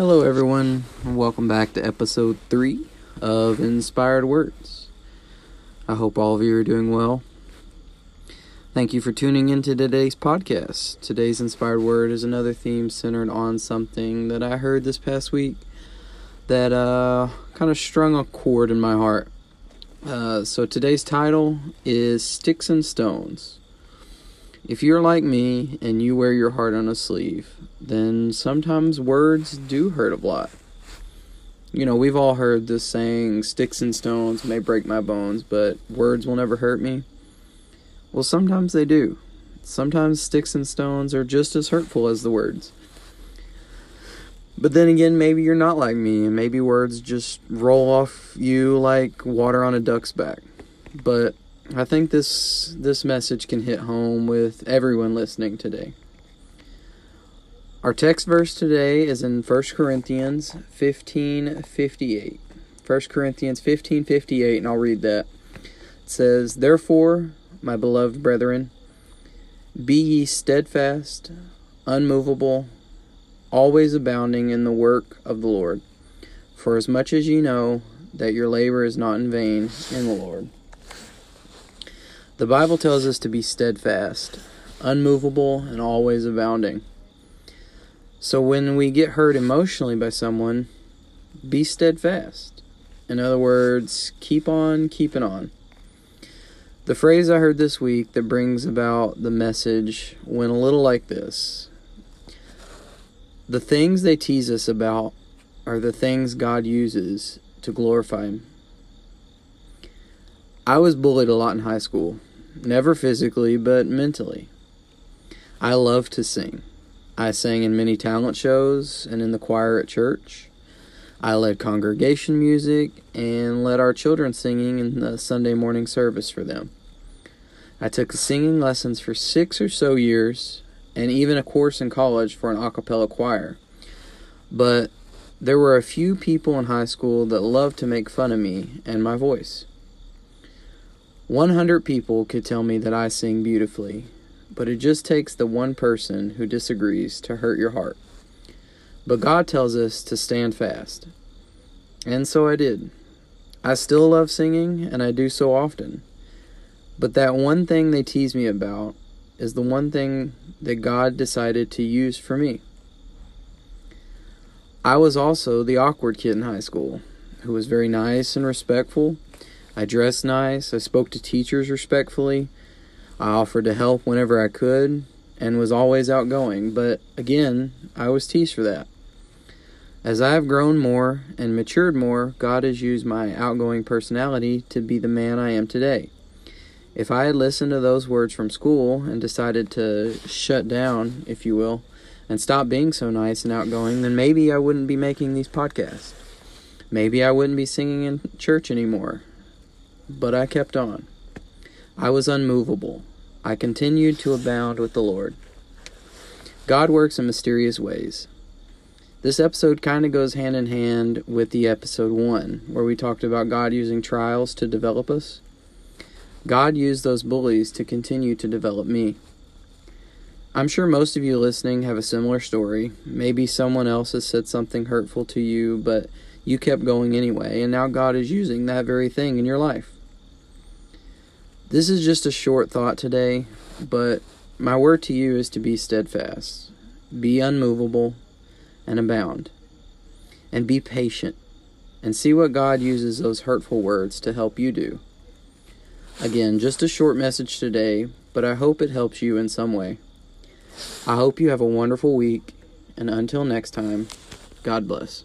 Hello, everyone, and welcome back to episode three of Inspired Words. I hope all of you are doing well. Thank you for tuning into today's podcast. Today's inspired word is another theme centered on something that I heard this past week that uh, kind of strung a chord in my heart. Uh, so today's title is Sticks and Stones. If you're like me and you wear your heart on a sleeve, then sometimes words do hurt a lot. You know, we've all heard this saying, sticks and stones may break my bones, but words will never hurt me. Well, sometimes they do. Sometimes sticks and stones are just as hurtful as the words. But then again, maybe you're not like me, and maybe words just roll off you like water on a duck's back. But I think this this message can hit home with everyone listening today. Our text verse today is in 1 Corinthians 15:58. 1 Corinthians 15:58 and I'll read that. It says, "Therefore, my beloved brethren, be ye steadfast, unmovable, always abounding in the work of the Lord, for as much as ye know that your labor is not in vain in the Lord." The Bible tells us to be steadfast, unmovable, and always abounding. So when we get hurt emotionally by someone, be steadfast. In other words, keep on keeping on. The phrase I heard this week that brings about the message went a little like this The things they tease us about are the things God uses to glorify Him. I was bullied a lot in high school. Never physically, but mentally. I love to sing. I sang in many talent shows and in the choir at church. I led congregation music and led our children singing in the Sunday morning service for them. I took singing lessons for six or so years and even a course in college for an a cappella choir. But there were a few people in high school that loved to make fun of me and my voice. 100 people could tell me that I sing beautifully, but it just takes the one person who disagrees to hurt your heart. But God tells us to stand fast. And so I did. I still love singing, and I do so often. But that one thing they tease me about is the one thing that God decided to use for me. I was also the awkward kid in high school who was very nice and respectful I dressed nice. I spoke to teachers respectfully. I offered to help whenever I could and was always outgoing, but again, I was teased for that. As I have grown more and matured more, God has used my outgoing personality to be the man I am today. If I had listened to those words from school and decided to shut down, if you will, and stop being so nice and outgoing, then maybe I wouldn't be making these podcasts. Maybe I wouldn't be singing in church anymore but I kept on. I was unmovable. I continued to abound with the Lord. God works in mysterious ways. This episode kind of goes hand in hand with the episode 1, where we talked about God using trials to develop us. God used those bullies to continue to develop me. I'm sure most of you listening have a similar story. Maybe someone else has said something hurtful to you, but you kept going anyway, and now God is using that very thing in your life. This is just a short thought today, but my word to you is to be steadfast, be unmovable, and abound. And be patient, and see what God uses those hurtful words to help you do. Again, just a short message today, but I hope it helps you in some way. I hope you have a wonderful week, and until next time, God bless.